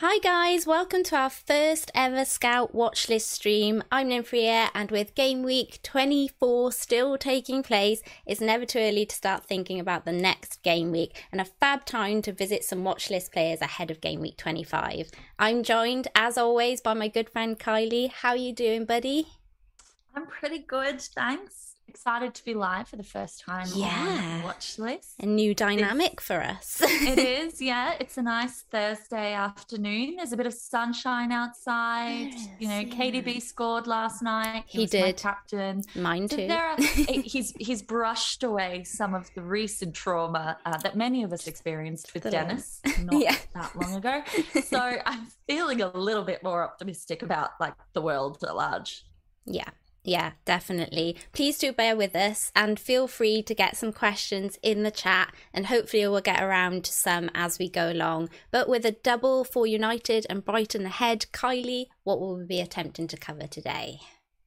Hi guys, welcome to our first ever Scout watchlist stream. I'm Nymfria and with Game Week 24 still taking place, it's never too early to start thinking about the next game week and a fab time to visit some watchlist players ahead of Game Week 25. I'm joined as always by my good friend Kylie. How are you doing, buddy? I'm pretty good, thanks excited to be live for the first time yeah. on Watch List. A new dynamic it's, for us. it is, yeah. It's a nice Thursday afternoon. There's a bit of sunshine outside. Yes, you know, yeah. KDB scored last night. He, he did. captain. Mine so too. Are, he's he's brushed away some of the recent trauma uh, that many of us experienced with Dennis not yeah. that long ago. So I'm feeling a little bit more optimistic about like the world at large. Yeah, yeah, definitely. Please do bear with us and feel free to get some questions in the chat and hopefully we'll get around to some as we go along. But with a double for United and Brighton ahead, Kylie, what will we be attempting to cover today?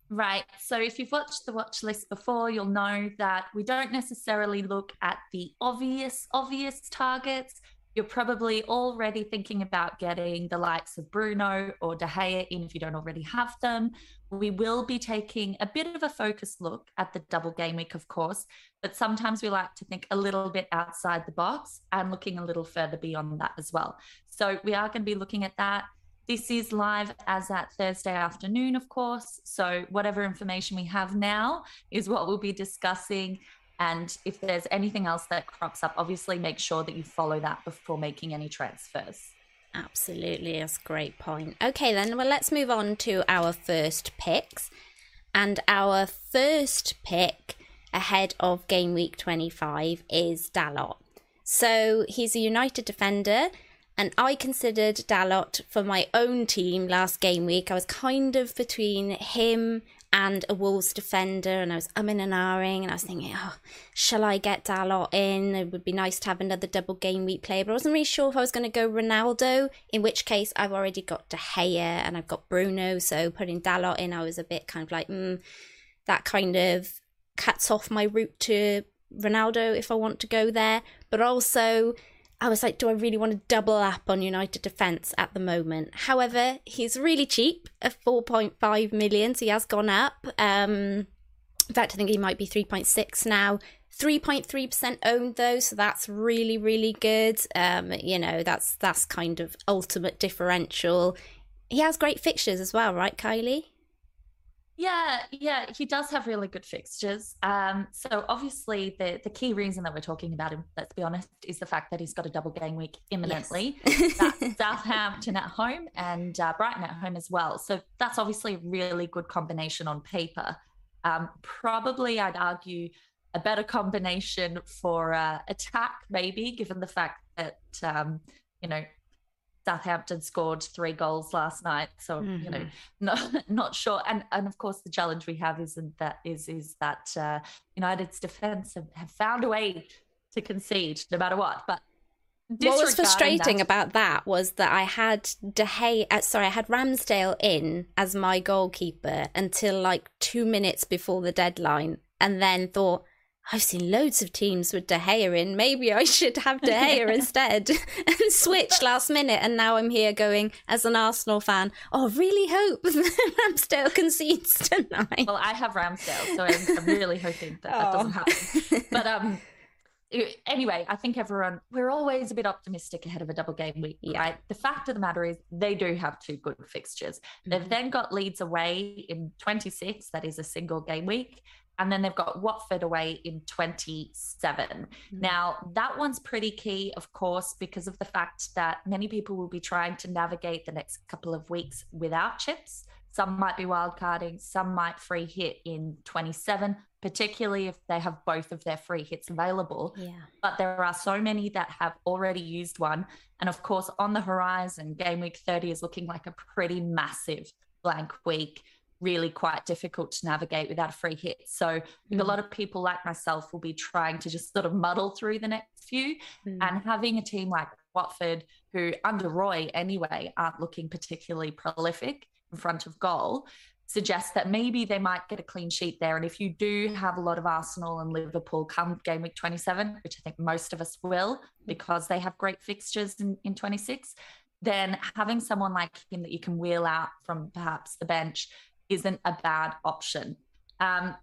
Right. So if you've watched the watch list before, you'll know that we don't necessarily look at the obvious, obvious targets you're probably already thinking about getting the likes of Bruno or De Gea in if you don't already have them. We will be taking a bit of a focused look at the double game week, of course, but sometimes we like to think a little bit outside the box and looking a little further beyond that as well. So we are going to be looking at that. This is live as at Thursday afternoon, of course. So, whatever information we have now is what we'll be discussing. And if there's anything else that crops up, obviously make sure that you follow that before making any transfers. Absolutely, that's a great point. Okay, then, well, let's move on to our first picks. And our first pick ahead of game week 25 is Dalot. So he's a United defender, and I considered Dalot for my own team last game week. I was kind of between him and a Wolves defender, and I was umming and ahhing, and I was thinking, oh, shall I get Dalot in? It would be nice to have another double game week player, but I wasn't really sure if I was going to go Ronaldo, in which case I've already got De Gea and I've got Bruno, so putting Dalot in, I was a bit kind of like, mm, that kind of cuts off my route to Ronaldo if I want to go there, but also I was like, do I really want to double up on United defence at the moment? However, he's really cheap at 4.5 million, so he has gone up. Um, in fact, I think he might be 3.6 now. 3.3% owned though, so that's really, really good. Um, you know, that's that's kind of ultimate differential. He has great fixtures as well, right, Kylie? Yeah, yeah, he does have really good fixtures. Um, so obviously the the key reason that we're talking about him, let's be honest, is the fact that he's got a double game week imminently. Yes. Southampton at home and uh, Brighton at home as well. So that's obviously a really good combination on paper. Um, probably, I'd argue a better combination for uh, attack, maybe, given the fact that um, you know Southampton scored three goals last night, so mm-hmm. you know, mm-hmm. not not sure. And and of course, the challenge we have isn't that is is that uh, United's defence have, have found a way to concede no matter what. But what was frustrating that. about that was that I had De Gea, uh, sorry, I had Ramsdale in as my goalkeeper until like two minutes before the deadline, and then thought I've seen loads of teams with De Gea in. Maybe I should have De Gea instead and switch last minute. And now I'm here going as an Arsenal fan. Oh, really hope Ramsdale concedes tonight. Well, I have Ramsdale, so I'm, I'm really hoping that oh. that doesn't happen. But um, anyway, I think everyone we're always a bit optimistic ahead of a double game week, yeah. right? The fact of the matter is they do have two good fixtures. Mm-hmm. They've then got Leeds away in 26, that is a single game week, and then they've got Watford away in 27. Mm. Now, that one's pretty key, of course, because of the fact that many people will be trying to navigate the next couple of weeks without chips. Some might be wildcarding, some might free hit in 27, particularly if they have both of their free hits available. Yeah. But there are so many that have already used one. And of course, on the horizon, game week 30 is looking like a pretty massive blank week, really quite difficult to navigate without a free hit. So mm. a lot of people like myself will be trying to just sort of muddle through the next few. Mm. And having a team like Watford, who under Roy anyway aren't looking particularly prolific in front of goal, suggests that maybe they might get a clean sheet there. And if you do have a lot of Arsenal and Liverpool come game week 27, which I think most of us will because they have great fixtures in, in 26, then having someone like him that you can wheel out from perhaps the bench isn't a bad option. Um,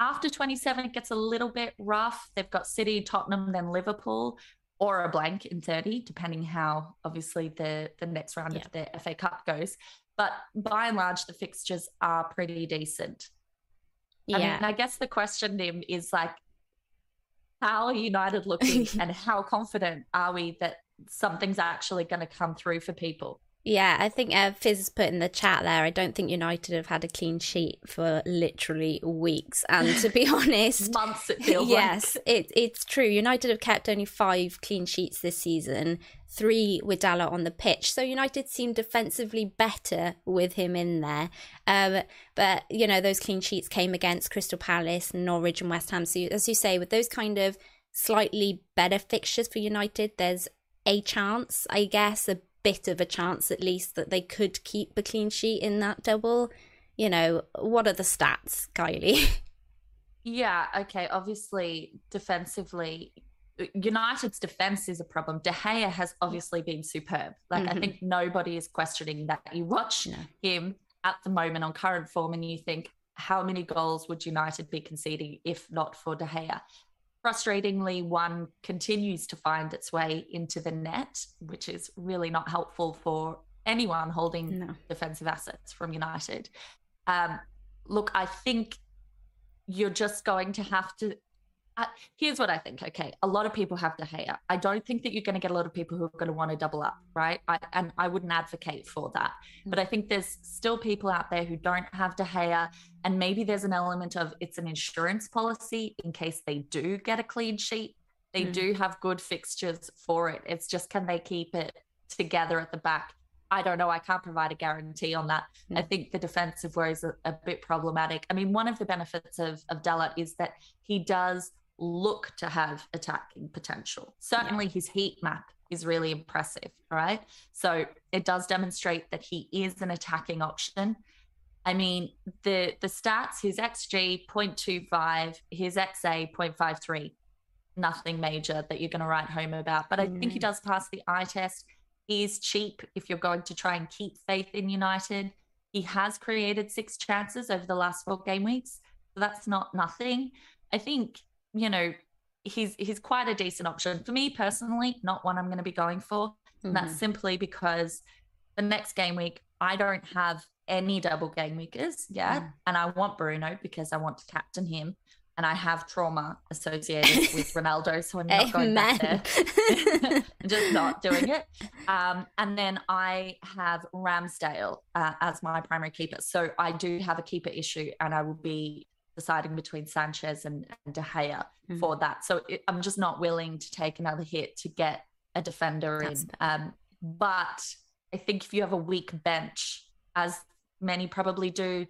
after 27, it gets a little bit rough. They've got City, Tottenham, then Liverpool, or a blank in 30, depending how obviously the, the next round yeah. of the FA Cup goes. But by and large, the fixtures are pretty decent. Yeah. I mean, I guess the question then is like, how are United looking and how confident are we that something's actually going to come through for people? Yeah, I think uh, Fizz has put in the chat there. I don't think United have had a clean sheet for literally weeks, and to be honest, months. It feels yes, like. it, it's true. United have kept only five clean sheets this season, three with Dalot on the pitch. So United seem defensively better with him in there. Um, but you know those clean sheets came against Crystal Palace, Norwich, and West Ham. So as you say, with those kind of slightly better fixtures for United, there's a chance, I guess, a bit of a chance at least that they could keep a clean sheet in that double. You know, what are the stats, Kylie? Yeah, okay. Obviously, defensively, United's defense is a problem. De Gea has obviously been superb. Like, mm-hmm. I think nobody is questioning that. You watch no. him at the moment on current form and you think, how many goals would United be conceding if not for De Gea? Frustratingly, one continues to find its way into the net, which is really not helpful for anyone holding no. defensive assets from United. Um, look, I think you're just going to have to uh, here's what I think. Okay, a lot of people have De Gea. I don't think that you're going to get a lot of people who are going to want to double up, right? I, and I wouldn't advocate for that. Mm. But I think there's still people out there who don't have De Gea, and maybe there's an element of it's an insurance policy in case they do get a clean sheet. They mm. do have good fixtures for it. It's just can they keep it together at the back? I don't know. I can't provide a guarantee on that. Mm. I think the defensive worry is a, a, bit problematic. I mean, one of the benefits of of Dalot is that he does look to have attacking potential. Certainly, yeah. his heat map is really impressive, right? So it does demonstrate that he is an attacking option. I mean, the the stats, his XG 0.25, his XA 0.53, nothing major that you're going to write home about. But I mm. think he mm. does pass the eye test. He is cheap if you're going to try and keep faith in United. He has created six chances over the last four game weeks. So that's not nothing. I think you know, he's he's quite a decent option for me personally. Not one I'm going to be going for. Mm-hmm. And that's simply because the next game week I don't have any double game weekers yet, mm. and I want Bruno because I want to captain him. And I have trauma associated with Ronaldo, so I'm not going back there. Just not doing it. Um, and then I have Ramsdale uh, as my primary keeper. So I do have a keeper issue, and I will be deciding between Sanchez and, and De Gea mm. for that. So it, I'm just not willing to take another hit to get a defender That's in. Um, but I think if you have a weak bench, as many probably do,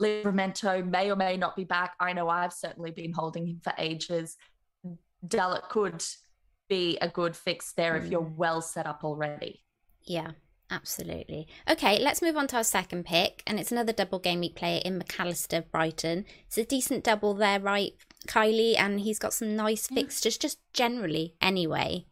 Livramento may or may not be back. I know I've certainly been holding him for ages. Dalot could be a good fix there mm. if you're mm. well set up already. Yeah. Absolutely. Okay, let's move on to our second pick, and it's another double game week player in Mac Allister Brighton. It's a decent double there, right, Kylie? And he's got some nice fixtures, just generally, anyway.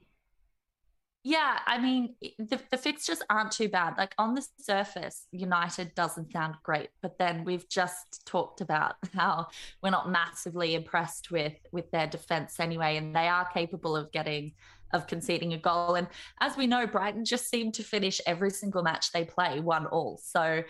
Yeah, I mean, the, the fixtures aren't too bad. Like on the surface, United doesn't sound great, but then we've just talked about how we're not massively impressed with with their defense anyway, and they are capable of getting of conceding a goal. And as we know, Brighton just seem to finish every single match they play one all. So,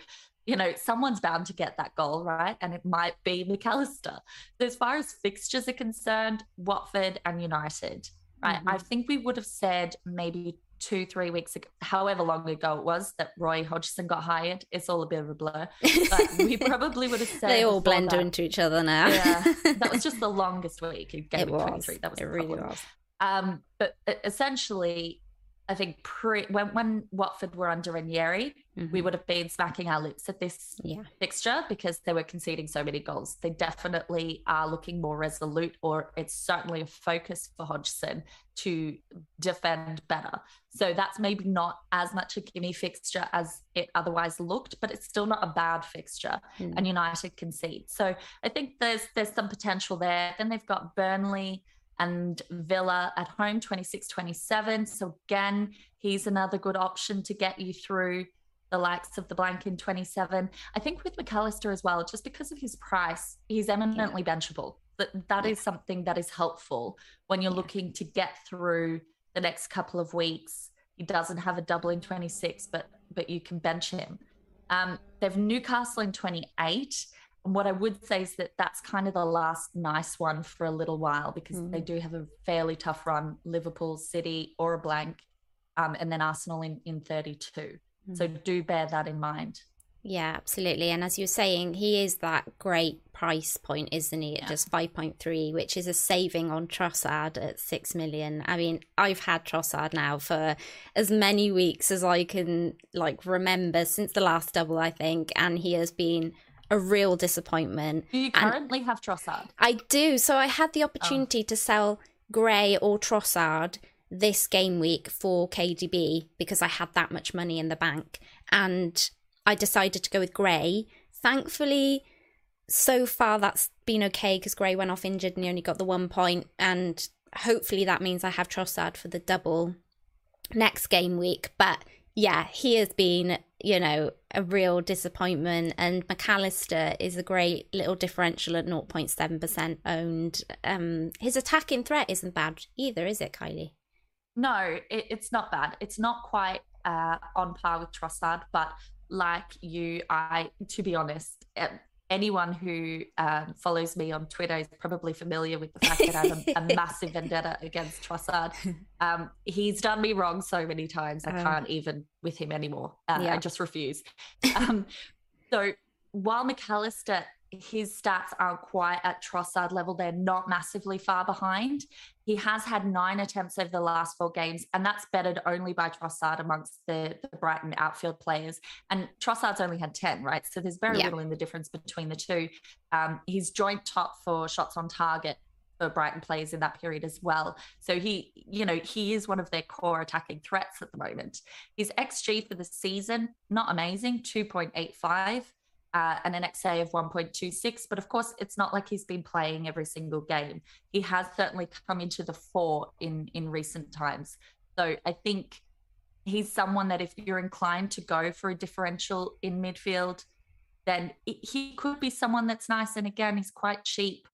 you know, someone's bound to get that goal, right? And it might be Mac Allister. So as far as fixtures are concerned, Watford and United, right? Mm-hmm. I think we would have said maybe two, three weeks ago, however long ago it was that Roy Hodgson got hired. It's all a bit of a blur. But we probably would have said they all blend that, into each other now. yeah, that was just the longest week in Game it was. 23. That was it really problem. was. Um, but e- essentially, I think pre when when Watford were under Ranieri, we Mhm. would have been smacking our lips at this Yeah. fixture because they were conceding so many goals. They definitely are looking more resolute, or it's certainly a focus for Hodgson to defend better. So that's maybe not as much a gimme fixture as it otherwise looked, but it's still not a bad fixture. Mm. And United concede. So I think there's there's some potential there. Then they've got Burnley and Villa at home 26 27. So again, he's another good option to get you through the likes of the blank in 27. I think with Mac Allister as well, just because of his price, he's eminently benchable. But that is something that is helpful when you're Yeah. looking to get through the next couple of weeks. He doesn't have a double in 26, but but you can bench him. Um, they've Newcastle in 28. And what I would say is that that's kind of the last nice one for a little while because they Mm. do have a fairly tough run Liverpool, City, or a blank, um, and then Arsenal in, in 32. So do bear that in mind. Yeah, absolutely. And as you were saying, he is that great price point, isn't he? At Yeah. just 5.3, which is a saving on Trossard at 6 million. I mean, I've had Trossard now for as many weeks as I can like remember since the last double, I think, and he has been a real disappointment. Do you And- currently have Trossard? I do. So I had the oh. opportunity to sell Gray or Trossard this game week for KDB because I had that much money in the bank. And I decided to go with Gray. Thankfully, so far that's been okay because Gray went off injured and he only got the one point. And hopefully that means I have Trossard for the double next game week. But yeah, he has been, you know, a real disappointment. And Mac Allister is a great little differential at 0.7% owned. Um, his attacking threat isn't bad either, is it, Kylie? No, it, it's not bad. It's not quite uh, on par with Trossard, but like you, I, to be honest, eh, anyone who um, follows me on Twitter is probably familiar with the fact that I have a, a massive vendetta against Trossard. Um, he's done me wrong so many times. I Oh. can't even with him anymore. Uh, Yeah. I just refuse. Um, so while Mac Allister, his stats aren't quite at Trossard level, they're not massively far behind. He has had nine attempts over the last four games, and that's bettered only by Trossard amongst the, the Brighton outfield players. And Trossard's only had 10, right? So there's very Yeah. little in the difference between the two. Um, he's joint top for shots on target for Brighton players in that period as well. So he, you know, he is one of their core attacking threats at the moment. His XG for the season, not amazing, 2.85 uh, and an XA of 1.26. But of course, it's not like he's been playing every single game. He has certainly come into the fore in in recent times. So I think he's someone that if you're inclined to go for a differential in midfield, then it- he could be someone that's nice. And again, he's quite cheap.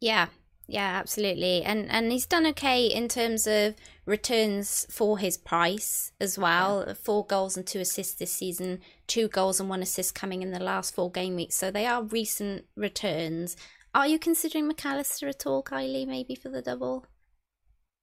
Yeah, yeah, absolutely. And and he's done okay in terms of returns for his price as well. Four goals and two assists this season, two goals and one assist coming in the last four game weeks. So they are recent returns. Are you considering Mac Allister at all, Kylie, maybe for the double?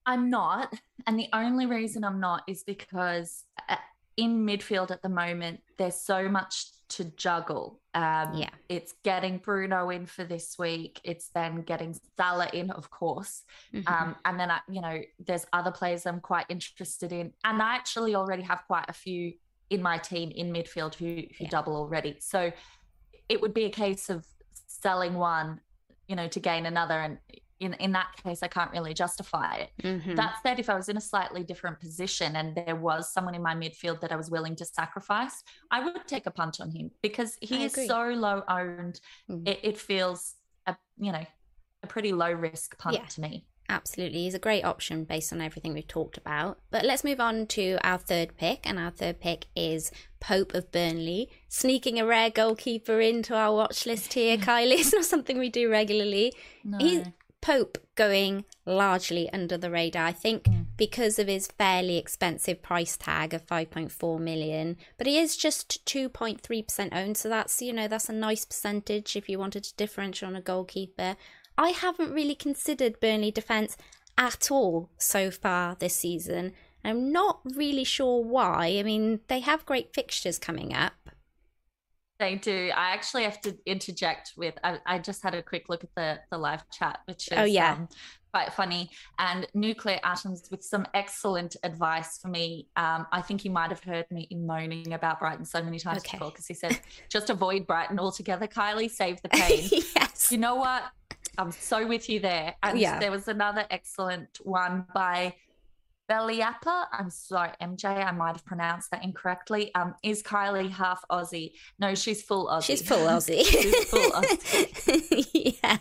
I'm not. And the only reason I'm not is because uh, in midfield at the moment, there's so much to juggle. Um, Yeah. It's getting Bruno in for this week. It's then getting Salah in, of course. Mhm. Um, and then, I, you know, there's other players I'm quite interested in. And I actually already have quite a few in my team in midfield who, who Yeah. double already. So it would be a case of selling one, you know, to gain another. And in, in that case, I can't really justify it. Mhm. That said, if I was in a slightly different position and there was someone in my midfield that I was willing to sacrifice, I would take a punt on him because he I is agree. so low owned. Mm. It, it feels, a, you know, a pretty low risk punt Yeah. to me. Absolutely. He's a great option based on everything we've talked about. But let's move on to our third pick. And our third pick is Pope of Burnley, sneaking a rare goalkeeper into our watch list here, Kylie. It's not something we do regularly. No. He, Pope going largely under the radar, I think, Mm. because of his fairly expensive price tag of 5.4 million. But he is just 2.3% owned, so that's, you know, that's a nice percentage if you wanted to differential on a goalkeeper. I haven't really considered Burnley defence at all so far this season. I'm not really sure why. I mean, they have great fixtures coming up. They do. I actually have to interject with. I, I just had a quick look at the the live chat, which is oh yeah, um, quite funny. And Nuclear Atoms with some excellent advice for me. Um, I think you might have heard me moaning about Brighton so many times Okay. before because he said, "Just avoid Brighton altogether, Kylie. Save the pain." yes. you know what? I'm so with you there. And Yeah. there was another excellent one by Belliappa. I'm sorry, MJ, I might have pronounced that incorrectly. Um, is Kylie half Aussie? No, she's full Aussie. She's full Aussie. she's full Aussie. yeah,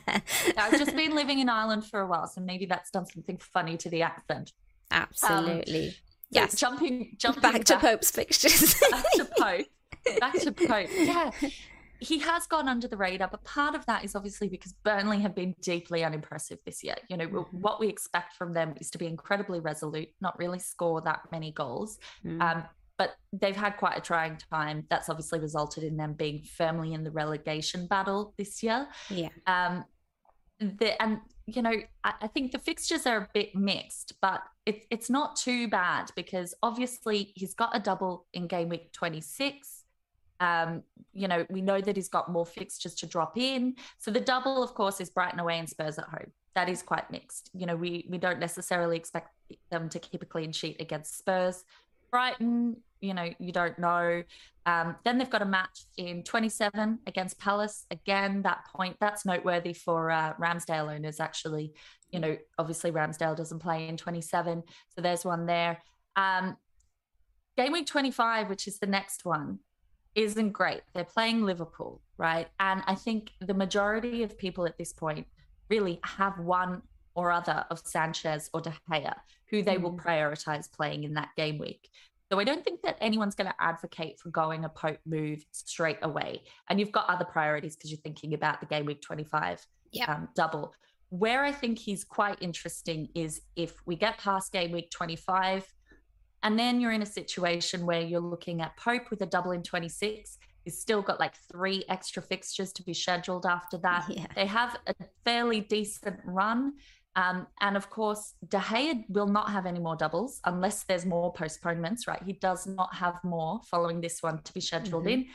I've just been living in Ireland for a while, so maybe that's done something funny to the accent. absolutely. So yes. jumping, jumping Back to Pope's fixtures. back to Pope. Back to Pope. Yeah. He has gone under the radar, but part of that is obviously because Burnley have been deeply unimpressive this year. You know, Mhm. what we expect from them is to be incredibly resolute, not really score that many goals. Mm. Um, but they've had quite a trying time. That's obviously resulted in them being firmly in the relegation battle this year. yeah. Um, the, and you know, I, I think the fixtures are a bit mixed, but it, it's not too bad because obviously he's got a double in game week 26. Um, you know, we know that he's got more fixtures to drop in. So the double, of course, is Brighton away and Spurs at home. That is quite mixed. You know, we we don't necessarily expect them to keep a clean sheet against Spurs. Brighton, you know, you don't know. Um, then they've got a match in 27 against Palace. Again, that point that's noteworthy for uh, Ramsdale owners. Actually, you know, obviously Ramsdale doesn't play in 27, so there's one there. Um, game week 25, which is the next one, isn't great. They're playing Liverpool, right? And I think the majority of people at this point really have one or other of Sanchez or De Gea, who they will prioritize playing in that game week. So I don't think that anyone's going to advocate for going a Pope move straight away. And you've got other priorities because you're thinking about the game week 25 Yeah. um, double. Where I think he's quite interesting is if we get past game week 25, and then you're in a situation where you're looking at Pope with a double in 26. He's still got like three extra fixtures to be scheduled after that. Yeah. They have a fairly decent run. Um, and of course, De Gea will not have any more doubles unless there's more postponements, right? He does not have more following this one to be scheduled Mhm. in.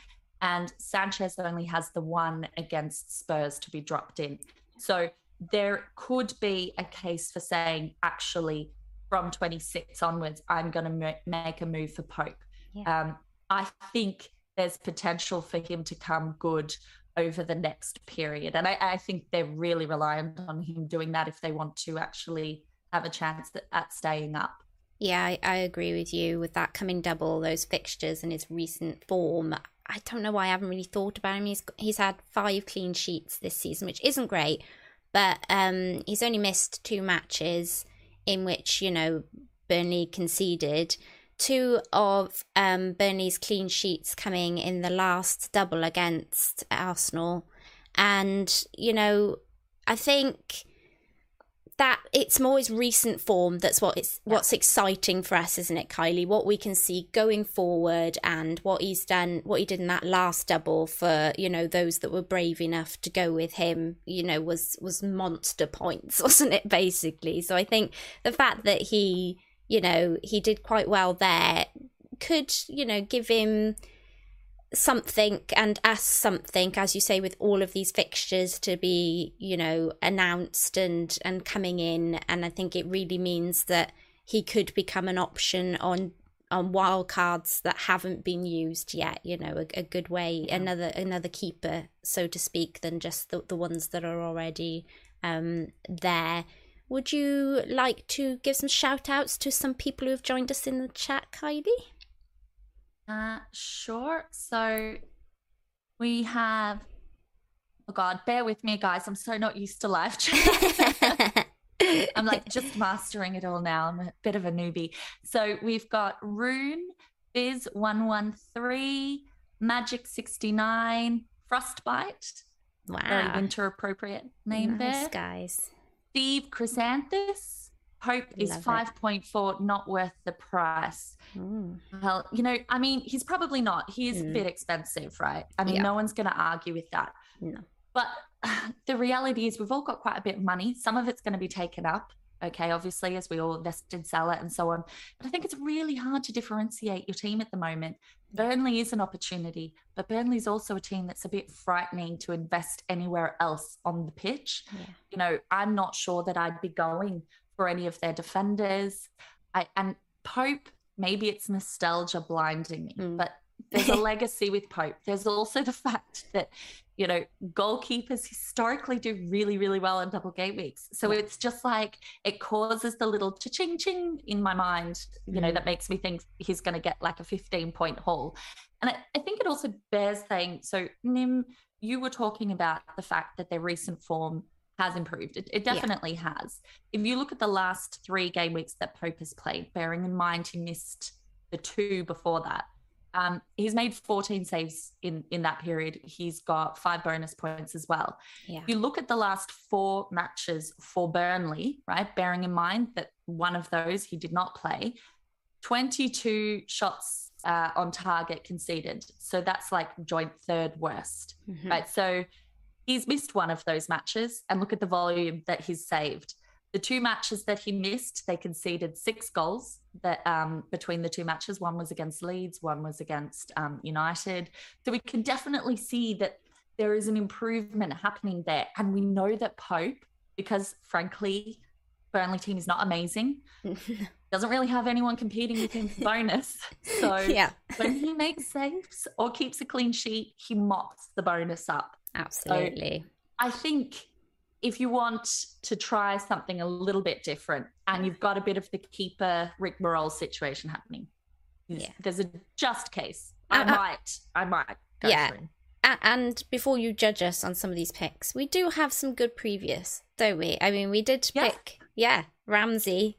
And Sanchez only has the one against Spurs to be dropped in. So there could be a case for saying, actually, from 26 onwards, I'm going to ma- make a move for Pope. Yeah. Um, I think there's potential for him to come good over the next period. And I, I think they're really reliant on him doing that if they want to actually have a chance at, at staying up. Yeah, I, I agree with you with that coming double, those fixtures and his recent form. I don't know why I haven't really thought about him. He's he's had five clean sheets this season, which isn't great, but um, he's only missed two matches in which you know Burnley conceded. Two of um, Burnley's clean sheets coming in the last double against Arsenal, and you know I think that it's more his recent form that's what it's Yeah. what's exciting for us, isn't it, Kylie? What we can see going forward and what he's done, what he did in that last double for you know those that were brave enough to go with him, you know, was was monster points, wasn't it? Basically, so I think the fact that he, you know, he did quite well there could you know give him something and us something as you say with all of these fixtures to be you know announced and and coming in. And i think it really means that he could become an option on on wild cards that haven't been used yet you know a, a good way another another keeper so to speak than just the, the ones that are already um there. Would you like to give some shout outs to some people who have joined us in the chat kylie Uh, sure. So we have, oh God, bear with me, guys. I'm so not used to live chat. I'm like just mastering it all now. I'm a bit of a newbie. So we've got Rune, Biz113, Magic69, Frostbite, Wow. very winter appropriate name nice, there. guys Steve Chrysanthus, Pope is 5.4, not worth the price. Mm. Well, you know, I mean, he's probably not. He is a Mm. bit expensive, right? I mean, Yeah. no one's going to argue with that. No. But the reality is, we've all got quite a bit of money. Some of it's going to be taken up Okay, obviously, as we all invest in Salah and so on. But I think it's really hard to differentiate your team at the moment. Burnley is an opportunity, but Burnley is also a team that's a bit frightening to invest anywhere else on the pitch. Yeah. You know, I'm not sure that I'd be going for any of their defenders. I and Pope, maybe it's nostalgia blinding me, Mm. but there's a legacy with Pope. There's also the fact that, you know, goalkeepers historically do really, really well in double game weeks. So it's just like it causes the little ching ching in my mind, you know, Mm. that makes me think he's going to get like a 15 point haul. And I, I think it also bears saying so, Nim, you were talking about the fact that their recent form has improved. It, it Yeah. definitely has. If you look at the last three game weeks that Pope has played, bearing in mind he missed the two before that, um, he's made 14 saves in in that period. He's got five bonus points as well. Yeah. If you look at the last four matches for Burnley, right, bearing in mind that one of those he did not play, 22 shots uh, on target conceded. So that's like joint third worst, Mhm. right? So he's missed one of those matches, and look at the volume that he's saved. The two matches that he missed, they conceded six goals. That um, between the two matches, one was against Leeds, one was against um, United. So we can definitely see that there is an improvement happening there, and we know that Pope, because frankly, Burnley team is not amazing. Doesn't really have anyone competing with him for bonus. So yeah, when he makes saves or keeps a clean sheet, he mops the bonus up. Absolutely. I think if you want to try something a little bit different and you've got a bit of the keeper Rick Morrell situation happening, Yeah. there's a just case. I might, I might. Go Yeah. and before you judge us on some of these picks, we do have some good previous, don't we? I mean, we did Yeah. pick, yeah, Ramsey.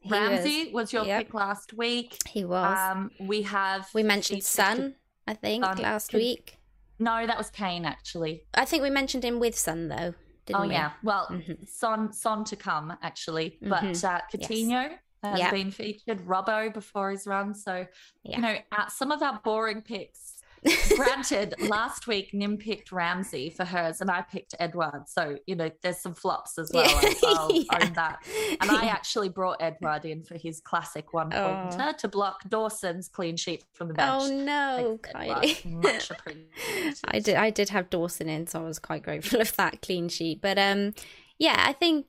He Ramsey was, your yep. pick last week. He was. Um, we have we mentioned Son, I think, Son. last Could- week. No, that was Kane actually. I think we mentioned him with Son though, didn't oh we? yeah, well, Mhm. Son Son to come actually, but Mhm. uh, Coutinho has Yep. been featured. Robbo before his run, so Yeah. you know some of our boring picks. Granted, last week Nim picked Ramsey for hers, and I picked Edouard. So you know there's some flops as well. Yeah. I'll, Yeah. own that. And I actually brought Edouard in for his classic one pointer to block Dawson's clean sheet from the bench. Oh no. Kylie. Much appreciated. I did I did have Dawson in, so I was quite grateful of that clean sheet. But um yeah, I think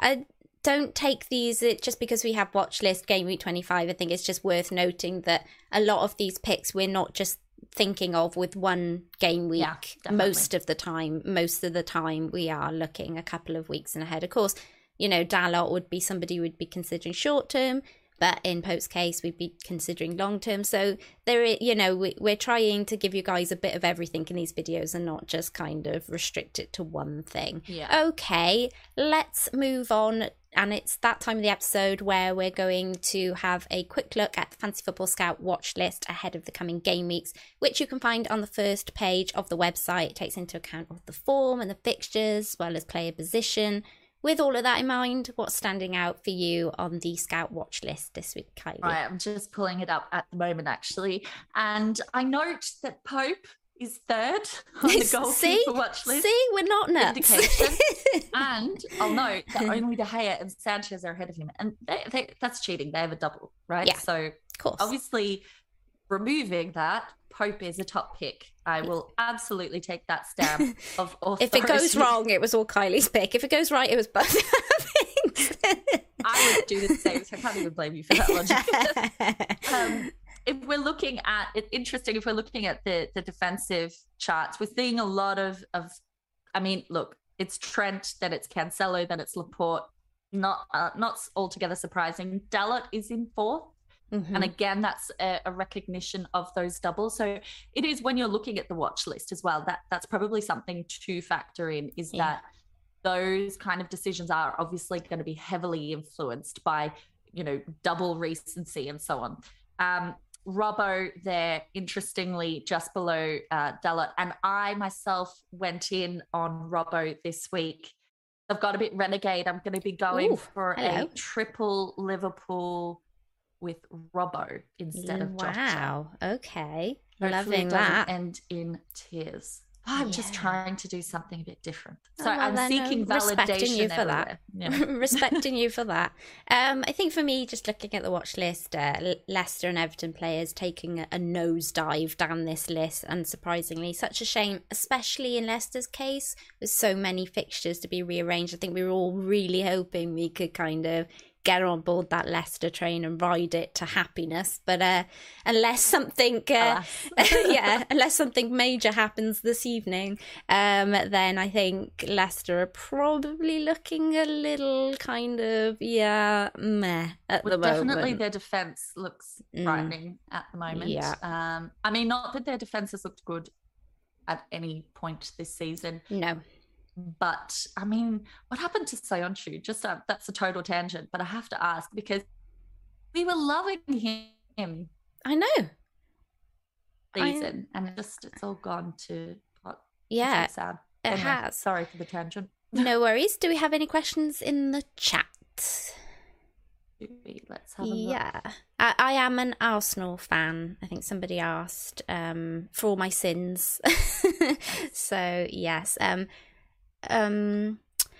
I don't take these just because we have watch list game week 25 i think it's just worth noting that a lot of these picks we're not just thinking of with one game week Yeah, most of the time most of the time we are looking a couple of weeks in ahead. Of course you know Dalot would be somebody we'd be considering short term but in Pope's case we'd be considering long term so there you know we, we're trying to give you guys a bit of everything in these videos and not just kind of restrict it to one thing Yeah. Okay, let's move on. And it's that time of the episode where we're going to have a quick look at the Fantasy Football Scout watch list ahead of the coming game weeks, which you can find on the first page of the website. It takes into account all the form and the fixtures, as well as player position. With all of that in mind, what's standing out for you on the Scout watch list this week, Kylie? Right, I'm just pulling it up at the moment, actually. And I note that Pope is third on the goalkeeper watch list. See, we're not nuts. Indication. And I'll note that only De Gea and Sanchez are ahead of him. And they, they, that's cheating. They have a double, right? Yeah. So of course. obviously, removing that, Pope is a top pick. I will absolutely take that stamp of authority. If it goes wrong, it was all Kylie's pick. If it goes right, it was both. I would do the same. So I can't even blame you for that logic. um, if we're looking at it, interesting. If we're looking at the the defensive charts, we're seeing a lot of of. I mean, look, it's Trent, then it's Cancelo, then it's Laporte. Not uh, not altogether surprising. Dalot is in fourth, Mhm. and again, that's a, a recognition of those doubles. So it is when you're looking at the watch list as well. That that's probably something to factor in. Is Yeah. that those kind of decisions are obviously going to be heavily influenced by you know double recency and so on. Um, Robbo there, interestingly, just below uh, Dalot, and I myself went in on Robbo this week. I've got a bit renegade. I'm going to be going Ooh, for hello. a triple Liverpool with Robbo instead of Josh. wow. Okay. Hopefully Loving that. End in tears. I'm yeah. just trying to do something a bit different. So oh, well, I'm seeking validation respecting you for everywhere. that. Yeah. respecting you for that. Um, I think for me, just looking at the watch list, uh, Leicester and Everton players taking a, a nosedive down this list, unsurprisingly. Such a shame, especially in Leicester's case, with so many fixtures to be rearranged. I think we were all really hoping we could kind of get on board that Leicester train and ride it to happiness. But uh, unless something, uh, yeah, unless something major happens this evening, um, then I think Leicester are probably looking a little kind of yeah meh at well, the moment. Definitely, their defense looks mm. frightening mm. at the moment. Yeah. Um, I mean, not that their defense has looked good at any point this season. No. But I mean, what happened to Söyüncü? Just a, that's a total tangent, but I have to ask because we were loving him. I know. Season, I... and just it's all gone to pot. Yeah, sad. It anyway, has. Sorry for the tangent. no worries. Do we have any questions in the chat? Let's have a yeah. I, I, am an Arsenal fan. I think somebody asked um, for all my sins. so yes. Um, um,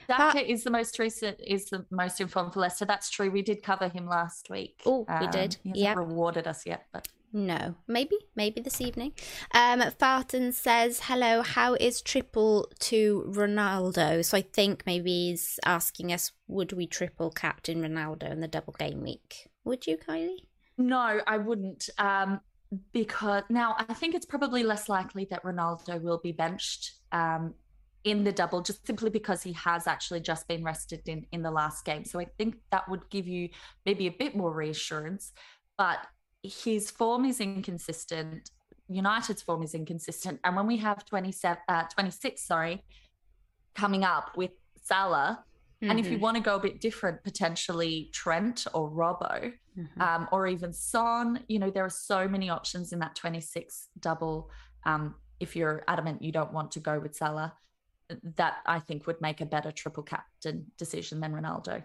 Daka is the most recent, is the most informed for Leicester. That's true. We did cover him last week. Oh, um, we did. He hasn't yep. rewarded us yet, but no, maybe, maybe this evening. Um, Farton says, "Hello, how is triple to Ronaldo?" So I think maybe he's asking us, would we triple captain Ronaldo in the double game week? Would you, Kylie? No, I wouldn't. Um, because now I think it's probably less likely that Ronaldo will be benched. Um, in the double just simply because he has actually just been rested in in the last game. So I think that would give you maybe a bit more reassurance. But his form is inconsistent. United's form is inconsistent. And when we have 27, uh, 26, sorry, coming up with Salah, mm-hmm. and if you mm-hmm. want to go a bit different, potentially Trent or Robbo, mm-hmm. um, or even Son, you know, there are so many options in that 26 double. Um, if you're adamant you don't want to go with Salah, that I think would make a better triple captain decision than Ronaldo.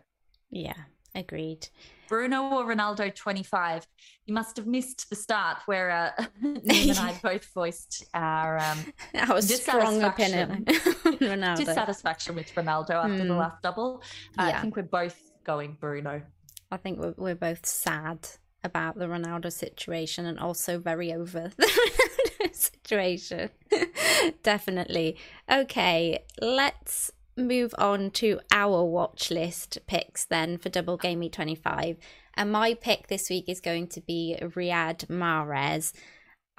Yeah, agreed. Bruno or Ronaldo 25. You must have missed the start where uh, and I both voiced our um, our strong opinion Ronaldo. dissatisfaction with Ronaldo after mm. the hmm. last double. Uh, yeah. I think we're both going Bruno. I think we're, we're both sad about the Ronaldo situation and also very over the situation. Definitely. Okay, let's move on to our watch list picks then for Double Game Week 25. And my pick this week is going to be Riyad Mahrez.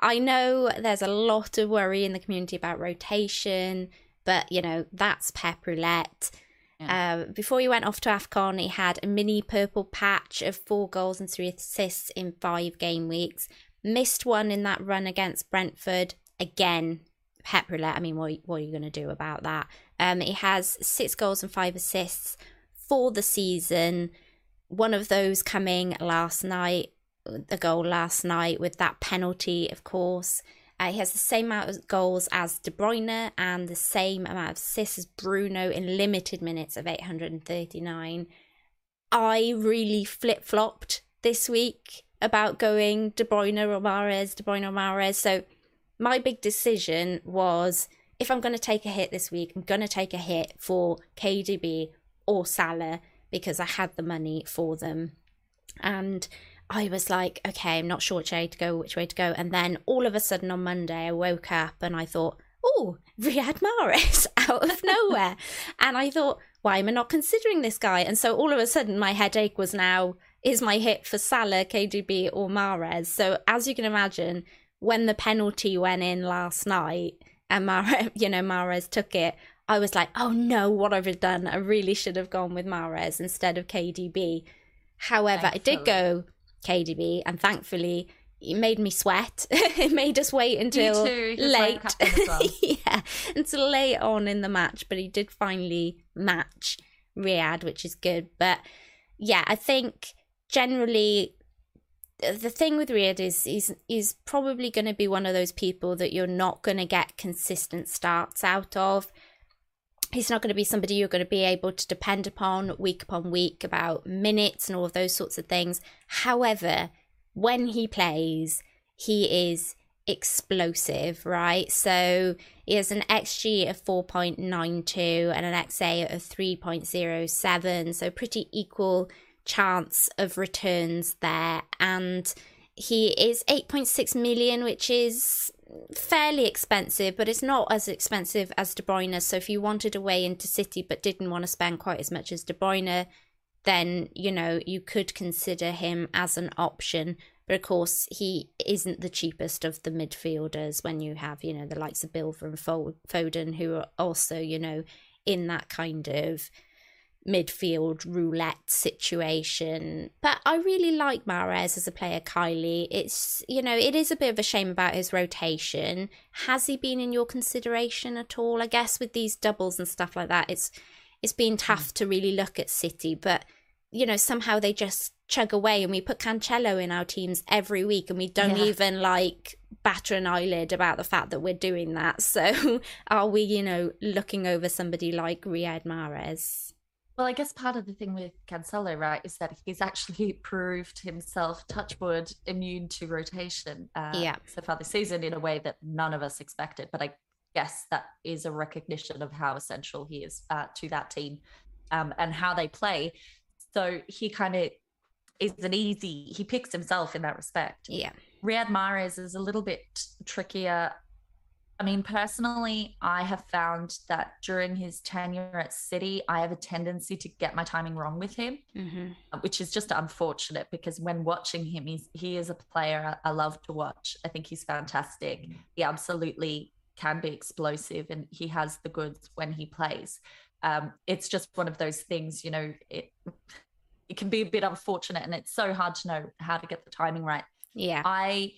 I know there's a lot of worry in the community about rotation, but you know, that's Pep Roulette. Yeah. Uh, before he went off to AFCON, he had a mini purple patch of four goals and three assists in five game weeks. Missed one in that run against Brentford. Again, Pep Roulette. I mean, what, what are you going to do about that? Um, he has six goals and five assists for the season. One of those coming last night, the goal last night with that penalty, of course. Uh, he has the same amount of goals as De Bruyne and the same amount of assists as Bruno in limited minutes of 839. I really flip flopped this week about going De Bruyne or Mahrez, De Bruyne or Mahrez. So my big decision was if I'm going to take a hit this week, I'm going to take a hit for KDB or Salah because I had the money for them. And I was like, okay, I'm not sure which way to go, which way to go. And then all of a sudden on Monday, I woke up and I thought, oh, Riyad Mahrez out of nowhere. and I thought, why am I not considering this guy? And so all of a sudden, my headache was now, is my hit for Salah, KDB, or Mahrez. So as you can imagine, when the penalty went in last night and Mahrez, you know, Mahrez took it, I was like, oh no, what have I done? I really should have gone with Mahrez instead of KDB. However, Thankfully. I did go KDB, and thankfully it made me sweat. it made us wait until late. Well. yeah, until late on in the match, but he did finally match Riyad, which is good. But yeah, I think generally the thing with Riyad is is is probably going to be one of those people that you're not going to get consistent starts out of he's not going to be somebody you're going to be able to depend upon week upon week about minutes and all of those sorts of things. However, when he plays, he is explosive, right? So he has an XG of 4.92 and an XA of 3.07. So pretty equal chance of returns there. And he is 8.6 million, which is fairly expensive, but it's not as expensive as De Bruyne. So if you wanted a way into City but didn't want to spend quite as much as De Bruyne, then you know you could consider him as an option. But of course, he isn't the cheapest of the midfielders when you have, you know, the likes of Bilver and Foden, who are also, you know, in that kind of midfield roulette situation. But I really like Mahrez as a player, Kylie. It's, you know, it is a bit of a shame about his rotation. Has he been in your consideration at all? I guess with these doubles and stuff like that, it's it's been hmm. tough to really look at City, but you know, somehow they just chug away and we put Cancelo in our teams every week and we don't yeah. even like batter an eyelid about the fact that we're doing that. So are we, you know, looking over somebody like Riyad Mahrez? Well, I guess part of the thing with Cancelo, right, is that he's actually proved himself, touchwood, immune to rotation uh, yeah. so far this season in a way that none of us expected. But I guess that is a recognition of how essential he is uh, to that team um, and how they play. So he kind of is an easy, he picks himself in that respect. Yeah. Riyad Mahrez is a little bit trickier. I mean, personally, I have found that during his tenure at City, I have a tendency to get my timing wrong with him, mm-hmm. which is just unfortunate because when watching him, he's, he is a player I love to watch. I think he's fantastic. Mm-hmm. He absolutely can be explosive and he has the goods when he plays um, it's just one of those things, you know, it it can be a bit unfortunate and it's so hard to know how to get the timing right. Yeah. I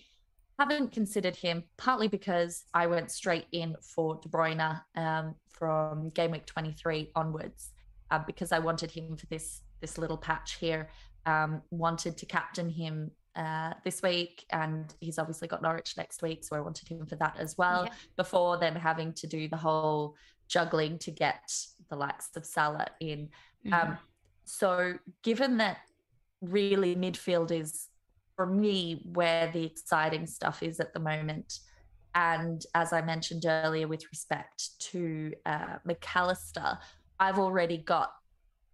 haven't considered him partly because I went straight in for De Bruyne um, from game week 23 onwards uh, because I wanted him for this this little patch here. Um, wanted to captain him uh, this week, and he's obviously got Norwich next week, so I wanted him for that as well. Yeah. Before then having to do the whole juggling to get the likes of Salah in. Mm-hmm. Um, so, given that really midfield is for me where the exciting stuff is at the moment, and as I mentioned earlier, with respect to uh, Mac Allister, I've already got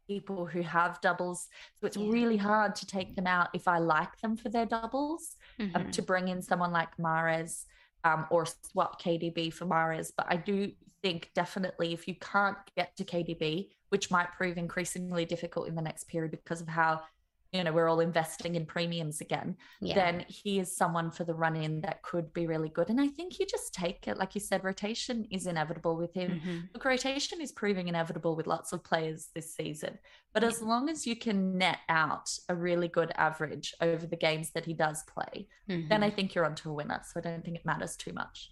people who have doubles. So it's yeah. really hard to take them out if I like them for their doubles, um, mm-hmm. um, to bring in someone like Mahrez um, or swap KDB for Mahrez. But I do think definitely if you can't get to KDB, which might prove increasingly difficult in the next period because of how you know we're all investing in premiums again yeah. then he is someone for the run in that could be really good and i think you just take it like you said rotation is inevitable with him mm-hmm. look rotation is proving inevitable with lots of players this season but yeah. as long as you can net out a really good average over the games that he does play mm-hmm. then i think you're onto a winner so i don't think it matters too much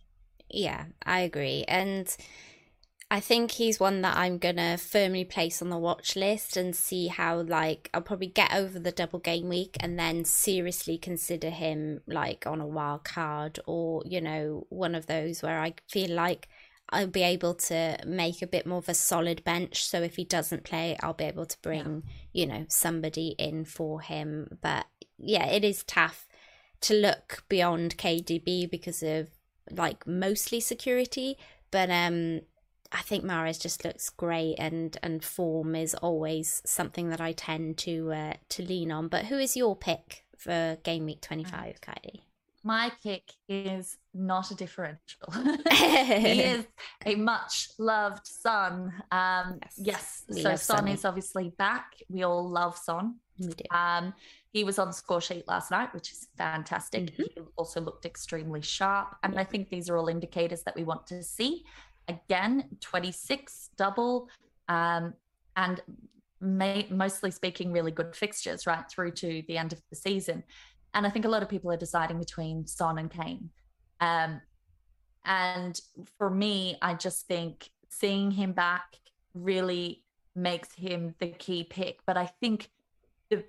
yeah i agree and I think he's one that I'm gonna firmly place on the watch list and see how like I'll probably get over the double game week and then seriously consider him like on a wild card or you know one of those where I feel like I'll be able to make a bit more of a solid bench. So if he doesn't play, I'll be able to bring yeah. you know somebody in for him. But yeah, it is tough to look beyond KDB because of like mostly security but um I think Mahrez just looks great, and and form is always something that I tend to uh, to lean on. But who is your pick for game week twenty five, Kylie? My pick is not a differential. he is a much loved Son. Um, yes, yes. so Son Sonny. is obviously back. We all love Son. We do. Um, he was on the score sheet last night, which is fantastic. Mm-hmm. He also looked extremely sharp. And yeah. I think these are all indicators that we want to see again 26 double um, and may, mostly speaking really good fixtures right through to the end of the season. And i think a lot of people are deciding between son and kane. Um, and for me i just think seeing him back really makes him the key pick. But i think the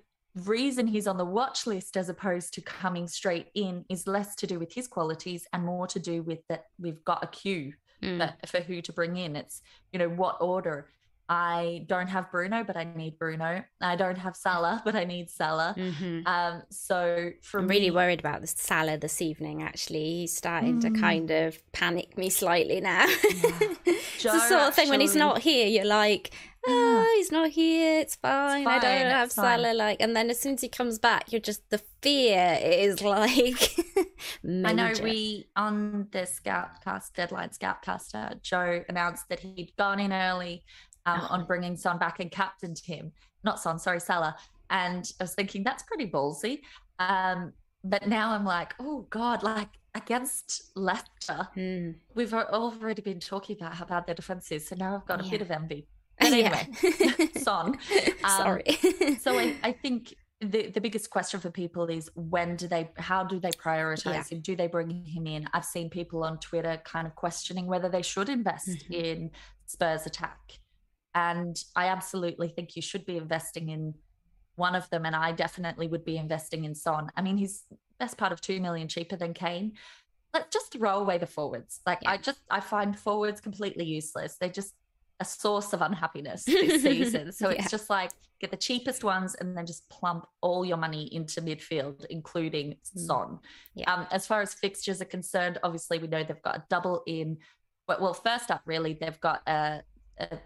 reason he's on the watch list as opposed to coming straight in is less to do with his qualities and more to do with that we've got a queue mm. for who to bring in. It's, you know, what order. I don't have Bruno, but I need Bruno. I don't have Salah, but I need Salah. Mhm. Um, so for I'm me, really worried about the Salah this evening. Actually, he's starting to Mm. kind of panic me slightly now. it's the sort of thing when he's not here, you're like, oh, he's not here. It's fine. I fine, don't have it's fine." Salah. Like, and then as soon as he comes back, you're just the fear is like. I know we on the Scoutcast deadline, Scoutcaster, Joe announced that he'd gone in early um, on Oh. bringing Son back and captained him. Not Son, sorry, Salah. And I was thinking that's pretty ballsy. Um, but now I'm like, oh God, like against Leicester, Hmm. we've already been talking about how bad their defense is. So now I've got a bit of envy. But Yeah. anyway, Son. Um, Sorry. so I, I think the, the biggest question for people is when do they how do they prioritize Yeah. him do they bring him in i've seen people on twitter kind of questioning whether they should invest Mhm. in spurs attack and i absolutely think you should be investing in one of them and i definitely would be investing in son i mean he's best part of 2 million cheaper than kane let's just throw away the forwards like Yeah. i just i find forwards completely useless they're just a source of unhappiness this season so Yeah. it's just like get the cheapest ones and then just plump all your money into midfield including Mm. son Yeah. um, as far as fixtures are concerned obviously we know they've got a double in but well first up really they've got a, a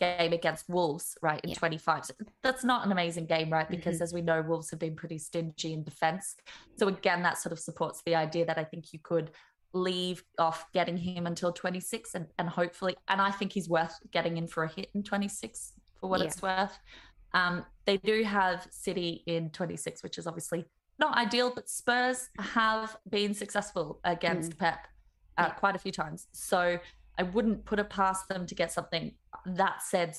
game against wolves right in Yeah. 25 so that's not an amazing game right because Mhm. as we know wolves have been pretty stingy in defense so again that sort of supports the idea that i think you could leave off getting him until 26 and, and hopefully and i think he's worth getting in for a hit in 26 for what Yeah. it's worth. Um, they do have city in 26 which is obviously not ideal but spurs have been successful against pep uh, Yeah. quite a few times. So i wouldn't put it past them to get something. That said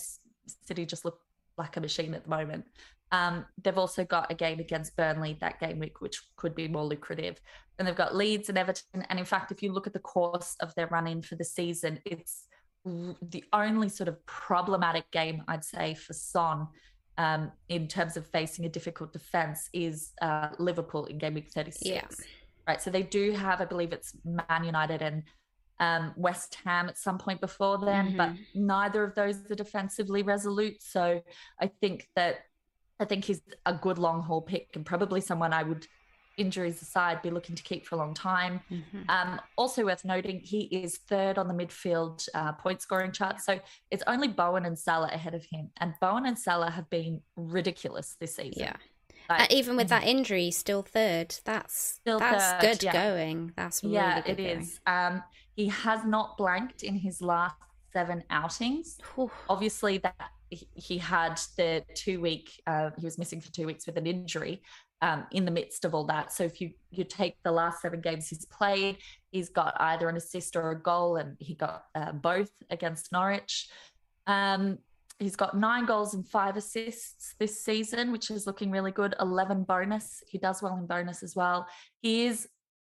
city just look like a machine at the moment um, they've also got a game against Burnley that game week, which could be more lucrative. And they've got Leeds and Everton. And in fact, if you look at the course of their run in for the season, it's the only sort of problematic game I'd say for Son um, in terms of facing a difficult defense is uh, Liverpool in game week 36. Yeah. Right. So they do have, I believe it's Man United and um, West Ham at some point before then, but Mm-hmm. neither of those are defensively resolute. So I think that I think he's a good long haul pick and probably someone I would, injuries aside, be looking to keep for a long time. Mhm. Um, also worth noting, he is third on the midfield uh, point scoring chart. So it's only Bowen and Salah ahead of him. And Bowen and Salah have been ridiculous this season. Yeah. Like, Uh, even with that injury, still third. That's Still that's third, good yeah. going. That's really yeah, it going. is. Um, he has not blanked in his last seven outings. Obviously that he- had the two week uh, he was missing for two weeks with an injury um, in the midst of all that. So if you you take the last seven games he's played he's got either an assist or a goal and he got uh, both against norwich. Um, he's got nine goals and five assists this season which is looking really good. 11 bonus. He does well in bonus as well. He is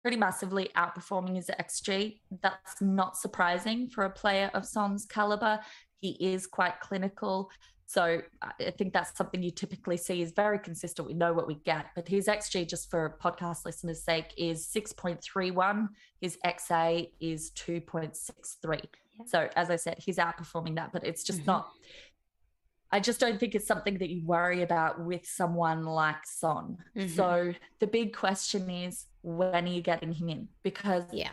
pretty massively outperforming his xg that's not surprising for a player of son's caliber he is quite clinical. So I I think that's something you typically see is very consistent. We know what we get, but his XG, just for podcast listeners' sake, is 6.31. His XA is 2.63. Yeah. So as I said, he's outperforming that, but it's just Mhm. not. I just don't think it's something that you worry about with someone like Son. Mhm. So the big question is when are you getting him in? Because Yeah.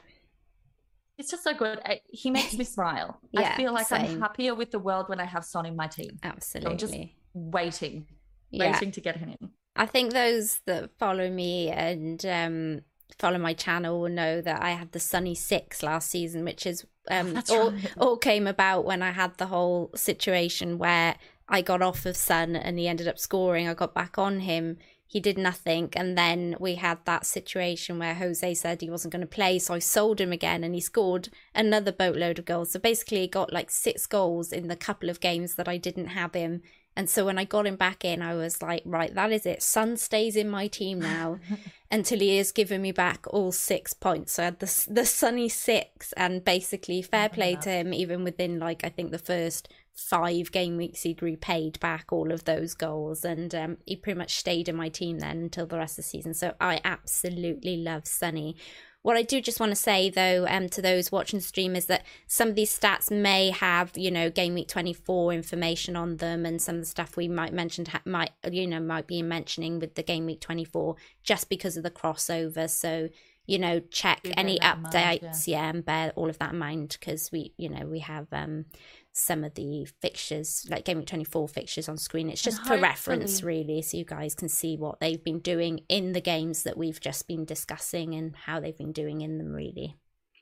It's just so good. I- He makes me smile. Yeah, I feel like I'm happier with the world when I have Son in my team. Absolutely. just- Waiting, yeah. waiting to get him in. I think those that follow me and um, follow my channel will know that I had the Sunny Six last season, which is um, That's all, right. all came about when I had the whole situation where I got off of Son and he ended up scoring. I got back on him. He did nothing. And then we had that situation where Jose said he wasn't going to play. So I sold him again and he scored another boatload of goals. So basically, he got like six goals in the couple of games that I didn't have him. And so when I got him back in, I was like, right, that is it. Son stays in my team now until he has given me back all six points. So I had the, the sunny six, and basically fair play to him, even within like, I think the first five game weeks he'd repaid back all of those goals and um, he pretty much stayed in my team then until the rest of the season so i absolutely love sunny what I do just want to say though, um, to those watching the stream is that some of these stats may have, you know, game week 24 information on them, and some of the stuff we might mention ha- might, you know, might be mentioning with the game week 24 just because of the crossover. So, you know, check Keep any updates, mind, yeah. yeah, and bear all of that in mind because we, you know, we have um some of the fixtures, like Game Week 24 fixtures on screen. It's just for reference, really, so you guys can see what they've been doing in the games that we've just been discussing and how they've been doing in them, really.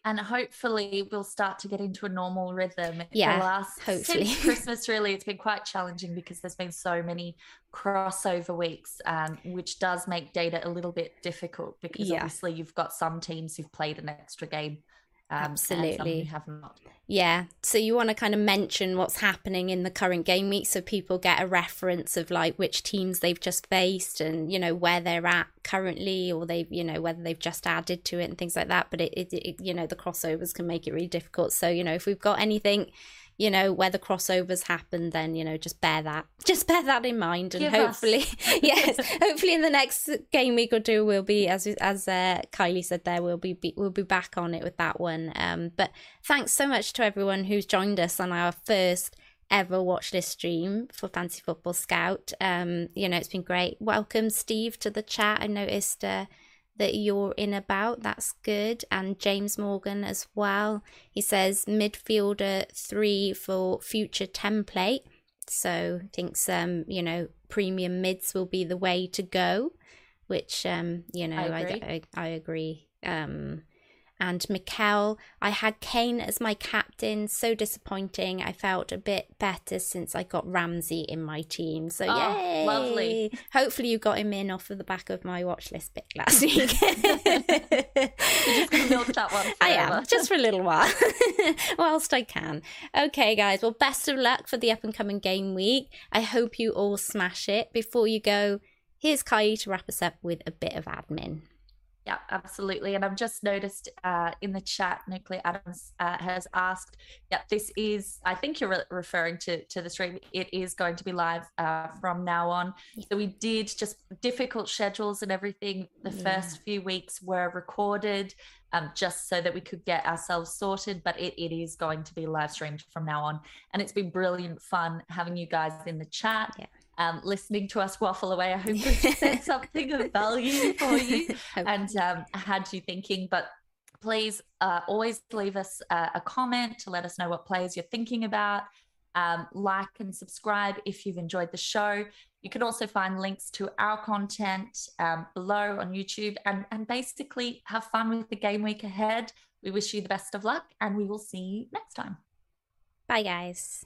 And hopefully we'll start to get into a normal rhythm. Yeah, the last hopefully. Since Christmas, really, it's been quite challenging because there's been so many crossover weeks, um, which does make data a little bit difficult because yeah. obviously you've got some teams who've played an extra game um, Absolutely. have not. Yeah. So you want to kind of mention what's happening in the current game week so people get a reference of like which teams they've just faced and, you know, where they're at currently or they've, you know, whether they've just added to it and things like that. But it, it, it you know, the crossovers can make it really difficult. So, you know, if we've got anything you know, where the crossovers happen, then, you know, just bear that, just bear that in mind. And Give hopefully, yes, hopefully in the next game week or two, we'll be, as, as uh, Kylie said there, we'll be, be, we'll be back on it with that one. Um, but thanks so much to everyone who's joined us on our first ever watch this stream for Fantasy Football Scout. Um, you know, it's been great. Welcome, Steve, to the chat. I noticed, uh, that you're in about. That's good. And James Morgan as well. He says midfielder three for future template. So thinks um, you know, premium mids will be the way to go, which um, you know, I agree. I, I, I agree. Um and Mikel. I had Kane as my captain. So disappointing. I felt a bit better since I got Ramsey in my team. So oh, yay! Lovely. Hopefully you got him in off of the back of my watch list pick last week. You're just gonna milk that one. Forever. I am just for a little while, whilst I can. Okay, guys. Well, best of luck for the up and coming game week. I hope you all smash it. Before you go, here's Kai to wrap us up with a bit of admin. Yeah, absolutely. And I've just noticed uh, in the chat, Nuclear Adams uh, has asked, yeah, this is, I think you're re- referring to, to the stream. It is going to be live uh, from now on. So we did just difficult schedules and everything. The yeah. first few weeks were recorded um, just so that we could get ourselves sorted. But it, it is going to be live streamed from now on. And it's been brilliant fun having you guys in the chat. Yeah um, listening to us waffle away. I hope we said something of value for you and um, had you thinking. But please uh, always leave us uh, a comment to let us know what players you're thinking about. Um, like and subscribe if you've enjoyed the show. You can also find links to our content um, below on YouTube and, and basically have fun with the game week ahead. We wish you the best of luck and we will see you next time. Bye, guys.